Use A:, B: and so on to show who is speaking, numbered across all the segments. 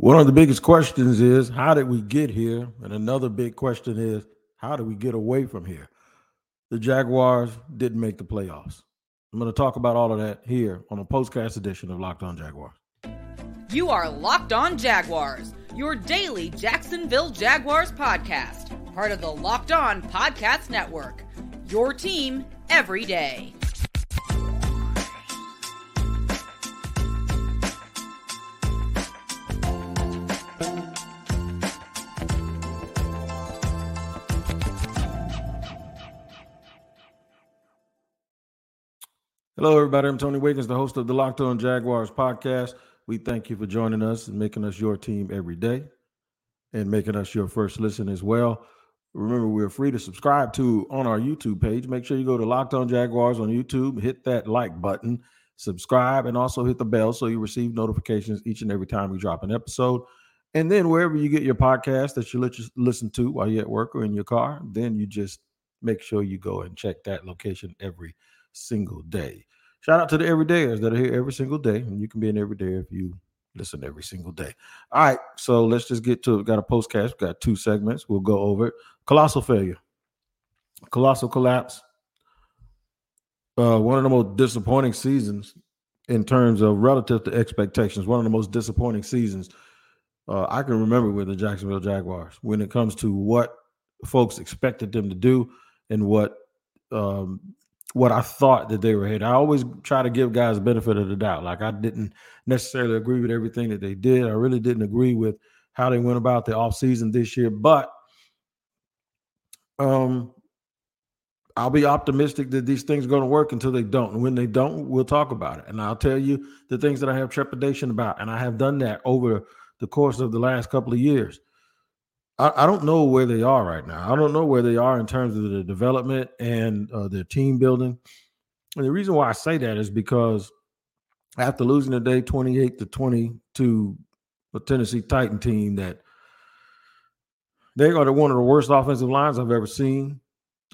A: One of the biggest questions is how did we get here? And another big question is how do we get away from here? The Jaguars didn't make the playoffs. I'm going to talk about all of that here on a postcast edition of Locked On Jaguars.
B: You are Locked On Jaguars, your daily Jacksonville Jaguars podcast, part of the Locked On Podcast Network. Your team every day.
A: Hello, everybody. I'm Tony Wiggins, the host of the Locked On Jaguars podcast. We thank you for joining us and making us your team every day and making us your first listen as well. Remember, we're free to subscribe to on our YouTube page. Make sure you go to Locked On Jaguars on YouTube, hit that like button, subscribe, and also hit the bell so you receive notifications each and every time we drop an episode. And then wherever you get your podcast that you listen to while you're at work or in your car, then you just make sure you go and check that location every single day. Shout out to the everydayers that are here every single day. And you can be an everyday if you listen every single day. All right. So let's just get to it. Got a postcast. We got two segments. We'll go over it. Colossal failure. Colossal collapse. Uh, one of the most disappointing seasons in terms of relative to expectations. One of the most disappointing seasons uh, I can remember with the Jacksonville Jaguars when it comes to what folks expected them to do and what um, what I thought that they were headed. I always try to give guys benefit of the doubt. Like I didn't necessarily agree with everything that they did. I really didn't agree with how they went about the offseason this year, but um I'll be optimistic that these things are going to work until they don't. And when they don't, we'll talk about it. And I'll tell you the things that I have trepidation about. And I have done that over the course of the last couple of years. I, I, don't know where they are right now. I don't know where they are in terms of the development and uh, their team building. And the reason why I say that is because after losing the day 28 to 20 to a Tennessee Titan team that they are one of the worst offensive lines I've ever seen.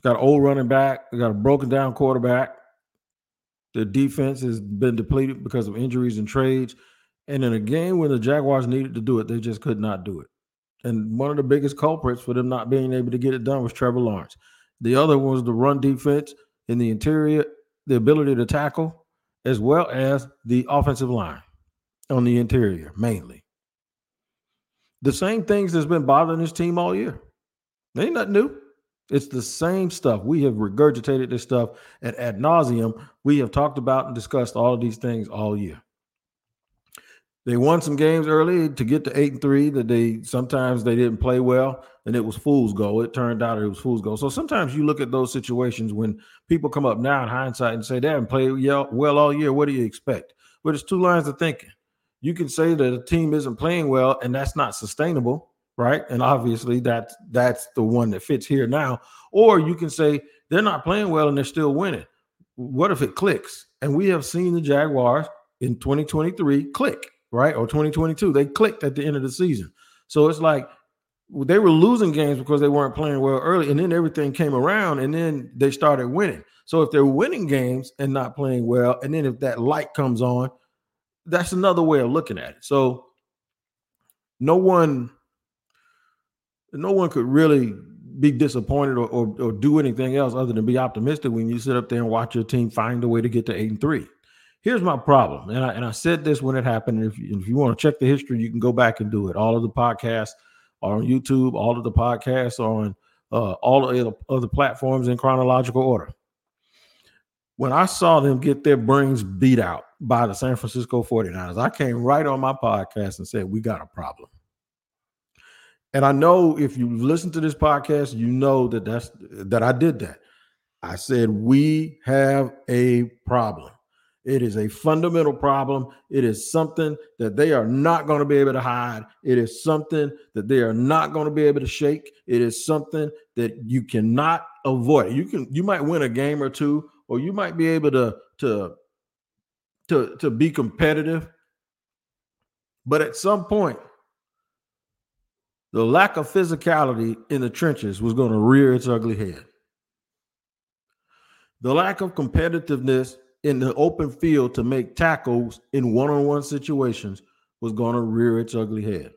A: Got an old running back, got a broken down quarterback. The defense has been depleted because of injuries and trades. And in a game when the Jaguars needed to do it, they just could not do it. And one of the biggest culprits for them not being able to get it done was Trevor Lawrence. The other was the run defense in the interior, the ability to tackle, as well as the offensive line on the interior, mainly. The same things that's been bothering this team all year. Ain't nothing new. It's the same stuff. We have regurgitated this stuff at ad nauseum. We have talked about and discussed all of these things all year. They won some games early to get to eight and three that they sometimes they didn't play well, and it was fool's goal. It turned out it was fool's goal. So sometimes you look at those situations when people come up now in hindsight and say they haven't played well all year. What do you expect? But it's two lines of thinking. You can say that a team isn't playing well, and that's not sustainable, right? And obviously that's that's the one that fits here now. Or you can say they're not playing well and they're still winning. What if it clicks? And we have seen the Jaguars in 2023 click right? Or 2022. They clicked at the end of the season. So it's like they were losing games because they weren't playing well early, and then everything came around, and then they started winning. So if they're winning games and not playing well, and then if that light comes on, that's another way of looking at it. So no one, no one could really be disappointed or, or, or do anything else other than be optimistic when you sit up there and watch your team find a way to get to eight and three. Here's my problem, and I and I said this when it happened. If if you want to check the history, you can go back and do it. All of the podcasts are on YouTube. All of the podcasts are on uh, all of the other platforms in chronological order. When I saw them get their brains beat out by the San Francisco 49ers, I came right on my podcast and said, We got a problem. And I know if you listen to this podcast, you know that that's that I did that. I said, We have a problem. It is a fundamental problem. It is something that they are not going to be able to hide. It is something that they are not going to be able to shake. It is something that you cannot avoid. You can you might win a game or two, or you might be able to to to to be competitive. But at some point, the lack of physicality in the trenches was going to rear its ugly head. The lack of competitiveness in the open field to make tackles in one-on-one situations was going to rear its ugly head.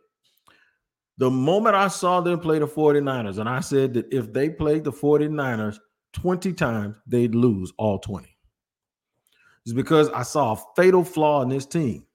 A: The moment I saw them play the 49ers, and I said that if they played the 49ers 20 times, they'd lose all 20. It's because I saw a fatal flaw in this team.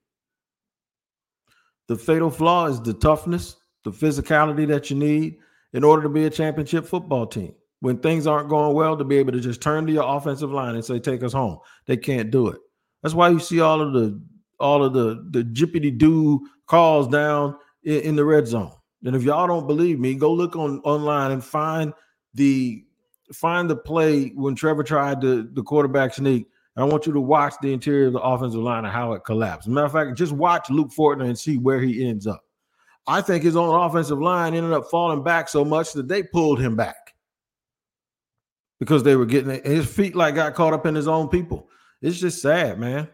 A: The fatal flaw is the toughness, the physicality that you need in order to be a championship football team. When things aren't going well, to be able to just turn to your offensive line and say, "Take us home." They can't do it. That's why you see all of the all of the the jippity doo calls down in, in the red zone. And if y'all don't believe me, go look on online and find the find the play when Trevor tried the the quarterback sneak. I want you to watch the interior of the offensive line and how it collapsed. matter of fact, just watch Luke Fortner and see where he ends up. I think his own offensive line ended up falling back so much that they pulled him back because they were getting it. his feet like got caught up in his own people. It's just sad, man.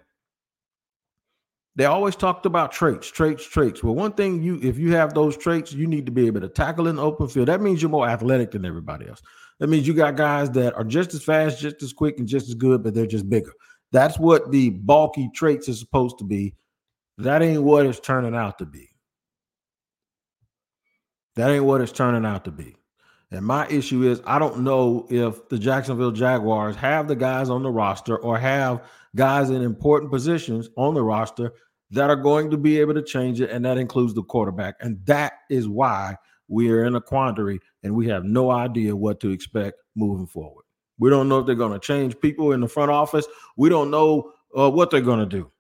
A: They always talked about traits, traits, traits. Well, one thing you, if you have those traits, you need to be able to tackle in the open field. That means you're more athletic than everybody else. That means you got guys that are just as fast, just as quick, and just as good, but they're just bigger. That's what the Baalke traits are supposed to be. That ain't what it's turning out to be. That ain't what it's turning out to be. And my issue is I don't know if the Jacksonville Jaguars have the guys on the roster or have guys in important positions on the roster that are going to be able to change it, and that includes the quarterback. And that is why we are in a quandary and we have no idea what to expect moving forward. We don't know if they're going to change people in the front office. We don't know uh, what they're going to do.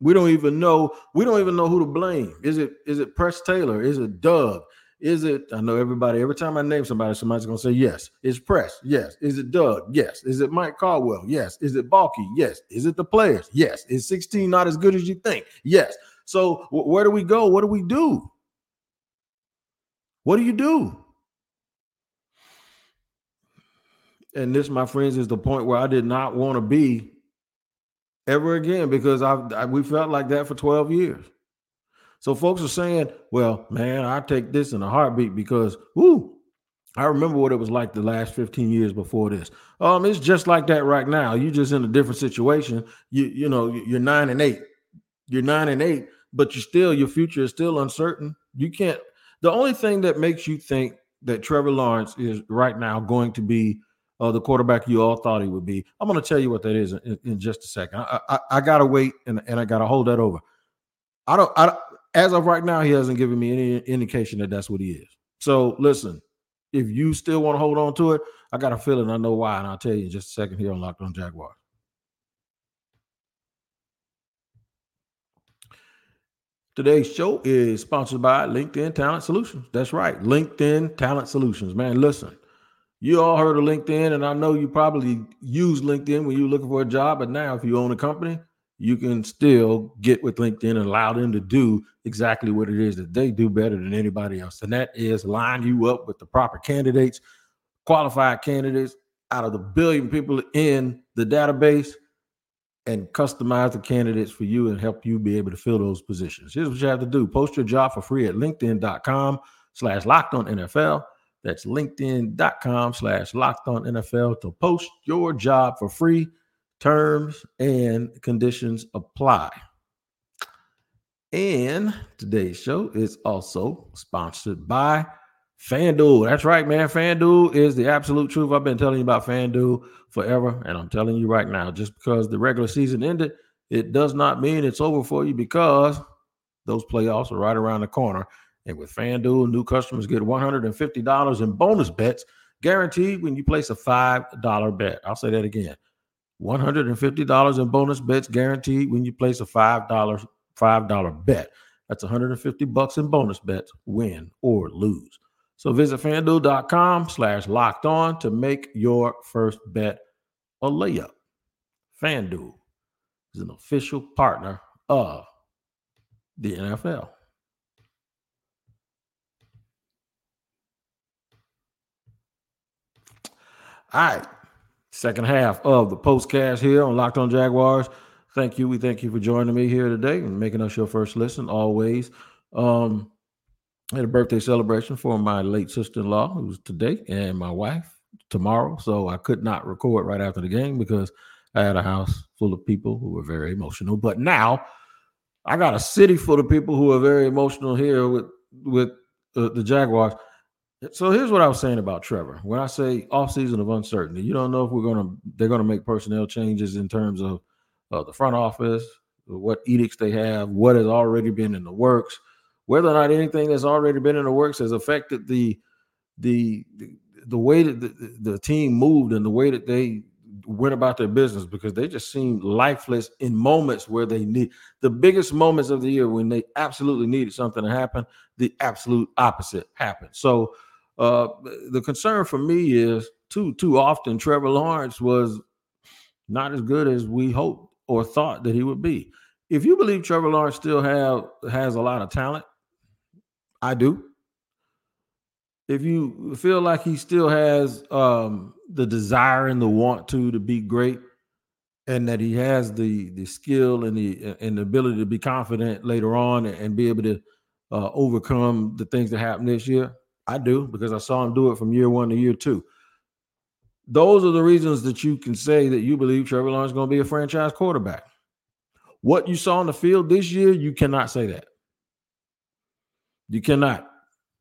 A: We don't even know. We don't even know who to blame. Is it is it Press Taylor? Is it Doug? Is it? I know everybody. Every time I name somebody, somebody's gonna say yes. Is Press? Yes. Is it Doug? Yes. Is it Mike Caldwell? Yes. Is it Baalke? Yes. Is it the players? Yes. Is 16 not as good as you think? Yes. So where do we go? What do we do? What do you do? And this, my friends, is the point where I did not want to be ever again because I've I, we felt like that for 12 years. So folks are saying, well, man, I take this in a heartbeat because, whoo, I remember what it was like the last 15 years before this. Um, it's just like that right now. You're just in a different situation. You, you know, you're nine and eight. You're nine and eight, but you still, your future is still uncertain. You can't, the only thing that makes you think that Trevor Lawrence is right now going to be uh, the quarterback you all thought he would be. I'm going to tell you what that is in, in just a second. I, I, I got to wait and, and I got to hold that over. I don't, I, as of right now, he hasn't given me any indication that that's what he is. So listen, if you still want to hold on to it, I got a feeling I know why, and I'll tell you in just a second here on Locked On Jaguar. Today's show is sponsored by LinkedIn Talent Solutions. That's right, LinkedIn Talent Solutions. Man, listen, you all heard of LinkedIn, and I know you probably use LinkedIn when you're looking for a job. But now, if you own a company, you can still get with LinkedIn and allow them to do exactly what it is that they do better than anybody else. And that is line you up with the proper candidates, qualified candidates out of the billion people in the database and customize the candidates for you and help you be able to fill those positions. Here's what you have to do. Post your job for free at linkedin.com slash locked on NFL. That's linkedin.com slash locked on NFL to post your job for free Terms and conditions apply. And today's show is also sponsored by FanDuel. That's right, man. FanDuel is the absolute truth. I've been telling you about FanDuel forever, and I'm telling you right now, just because the regular season ended, it does not mean it's over for you because those playoffs are right around the corner. And with FanDuel, new customers get $150 in bonus bets guaranteed when you place a $5 bet. I'll say that again. $150 in bonus bets guaranteed when you place a $5 $5 bet. That's 150 bucks in bonus bets, win or lose. So visit fanduel.com slash locked on to make your first bet a layup. FanDuel is an official partner of the NFL. All right. Second half of the postcast here on Locked On Jaguars. Thank you. We thank you for joining me here today and making us your first listen always. Um, had a birthday celebration for my late sister-in-law, who's today, and my wife tomorrow. So I could not record right after the game because I had a house full of people who were very emotional. But now I got a city full of people who are very emotional here with with uh, the Jaguars. So here's what I was saying about Trevor. When I say off season of uncertainty, you don't know if we're gonna they're gonna make personnel changes in terms of uh, the front office, what edicts they have, what has already been in the works, whether or not anything that's already been in the works has affected the the the, the way that the, the team moved and the way that they went about their business because they just seemed lifeless in moments where they need the biggest moments of the year when they absolutely needed something to happen. The absolute opposite happened. So uh, the concern for me is too too often Trevor Lawrence was not as good as we hoped or thought that he would be. If you believe Trevor Lawrence still have has a lot of talent, I do if you feel like he still has um, the desire and the want to to be great, and that he has the the skill and the and the ability to be confident later on and be able to uh, overcome the things that happen this year, I do because I saw him do it from year one to year two. Those are the reasons that you can say that you believe Trevor Lawrence is going to be a franchise quarterback. What you saw on the field this year, you cannot say that. You cannot.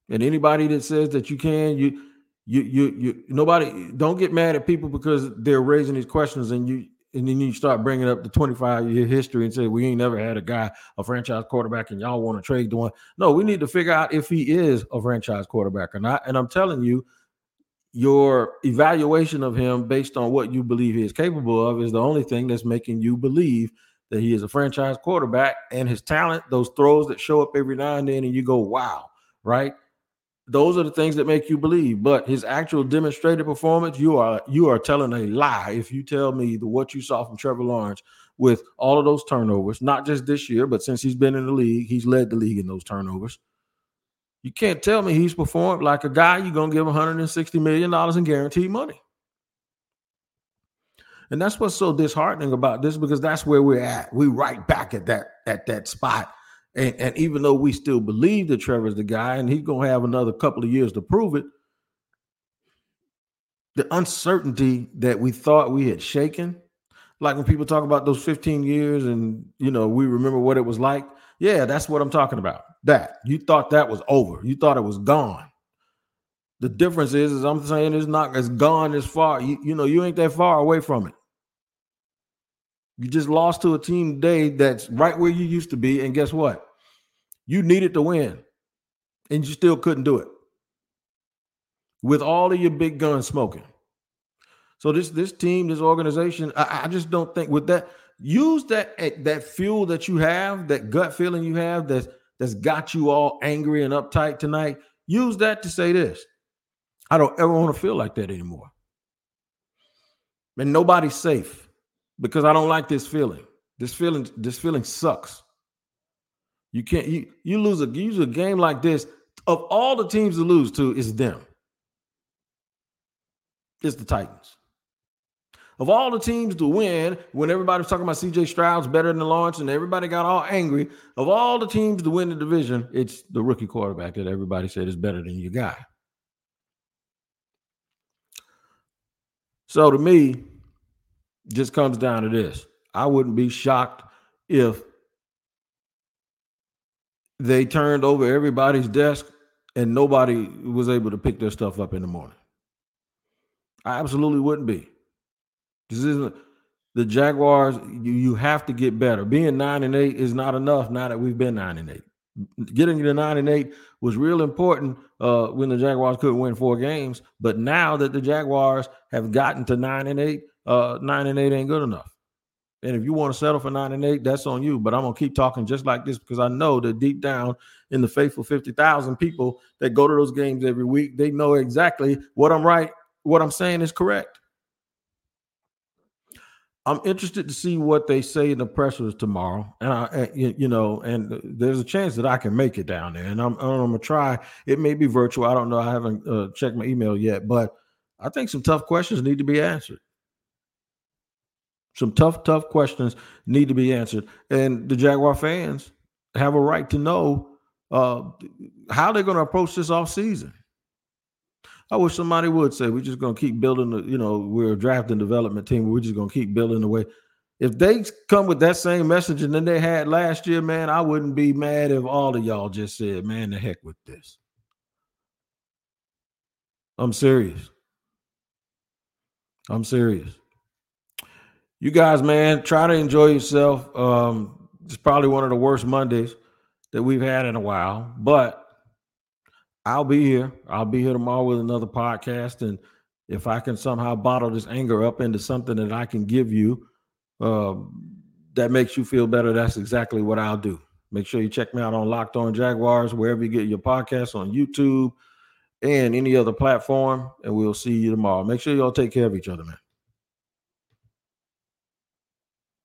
A: And anybody that says that you can, you you you you nobody don't get mad at people because they're raising these questions and you and then you start bringing up the 25 year history and say we ain't never had a guy a franchise quarterback and y'all want to trade the one no we need to figure out if he is a franchise quarterback or not. And i'm telling you your evaluation of him based on what you believe he is capable of is the only thing that's making you believe that he is a franchise quarterback and his talent those throws that show up every now and then and you go wow right those are the things that make you believe. But his actual demonstrated performance, you are you are telling a lie if you tell me the what you saw from Trevor Lawrence with all of those turnovers, not just this year, but since he's been in the league, he's led the league in those turnovers. You can't tell me he's performed like a guy you're gonna give 160 million dollars in guaranteed money. And that's what's so disheartening about this because that's where we're at. We right back at that at that spot and, and even though we still believe that Trevor's the guy and he's going to have another couple of years to prove it, the uncertainty that we thought we had shaken, like when people talk about those 15 years and, you know, we remember what it was like. Yeah, that's what I'm talking about. That you thought that was over. You thought it was gone. The difference is, is I'm saying it's not as gone as far. You, you know, you ain't that far away from it. You just lost to a team today that's right where you used to be. And guess what? You needed to win, and you still couldn't do it with all of your big guns smoking. So this this team, this organization, I, I just don't think with that use that eh, that fuel that you have, that gut feeling you have that's that's got you all angry and uptight tonight. Use that to say this. I don't ever want to feel like that anymore. And nobody's safe because I don't like this feeling. This feeling, this feeling sucks. You can't you you lose a you lose a game like this. Of all the teams to lose to, is them. It's the Titans. Of all the teams to win, when everybody was talking about CJ Stroud's better than Lawrence and everybody got all angry, of all the teams to win the division, it's the rookie quarterback that everybody said is better than your guy. So to me, just comes down to this. I wouldn't be shocked if they turned over everybody's desk and nobody was able to pick their stuff up in the morning. I absolutely wouldn't be. This isn't the Jaguars. You, you have to get better. Being nine and eight is not enough now that we've been nine and eight. Getting to nine and eight was real important uh, when the Jaguars couldn't win four games. But now that the Jaguars have gotten to nine and eight, uh, nine and eight ain't good enough. And if you want to settle for nine and eight, that's on you. But I'm gonna keep talking just like this because I know that deep down in the faithful 50,000 people that go to those games every week, they know exactly what I'm right, what I'm saying is correct. I'm interested to see what they say in the pressers tomorrow, and I, you know, and there's a chance that I can make it down there, and I'm, I'm gonna try. It may be virtual. I don't know. I haven't uh, checked my email yet, but I think some tough questions need to be answered. Some tough, tough questions need to be answered. And the Jaguar fans have a right to know uh, how they're going to approach this off season. I wish somebody would say we're just going to keep building. The, you know, we're a draft and development team. We're just going to keep building the way. if they come with that same messaging than they had last year, man, I wouldn't be mad if all of y'all just said, man, the heck with this. I'm serious. I'm serious. You guys, man, try to enjoy yourself. Um, it's probably one of the worst Mondays that we've had in a while, but I'll be here. I'll be here tomorrow with another podcast. And if I can somehow bottle this anger up into something that I can give you uh, that makes you feel better, that's exactly what I'll do. Make sure you check me out on Locked On Jaguars, wherever you get your podcasts on YouTube and any other platform. And we'll see you tomorrow. Make sure y'all take care of each other, man.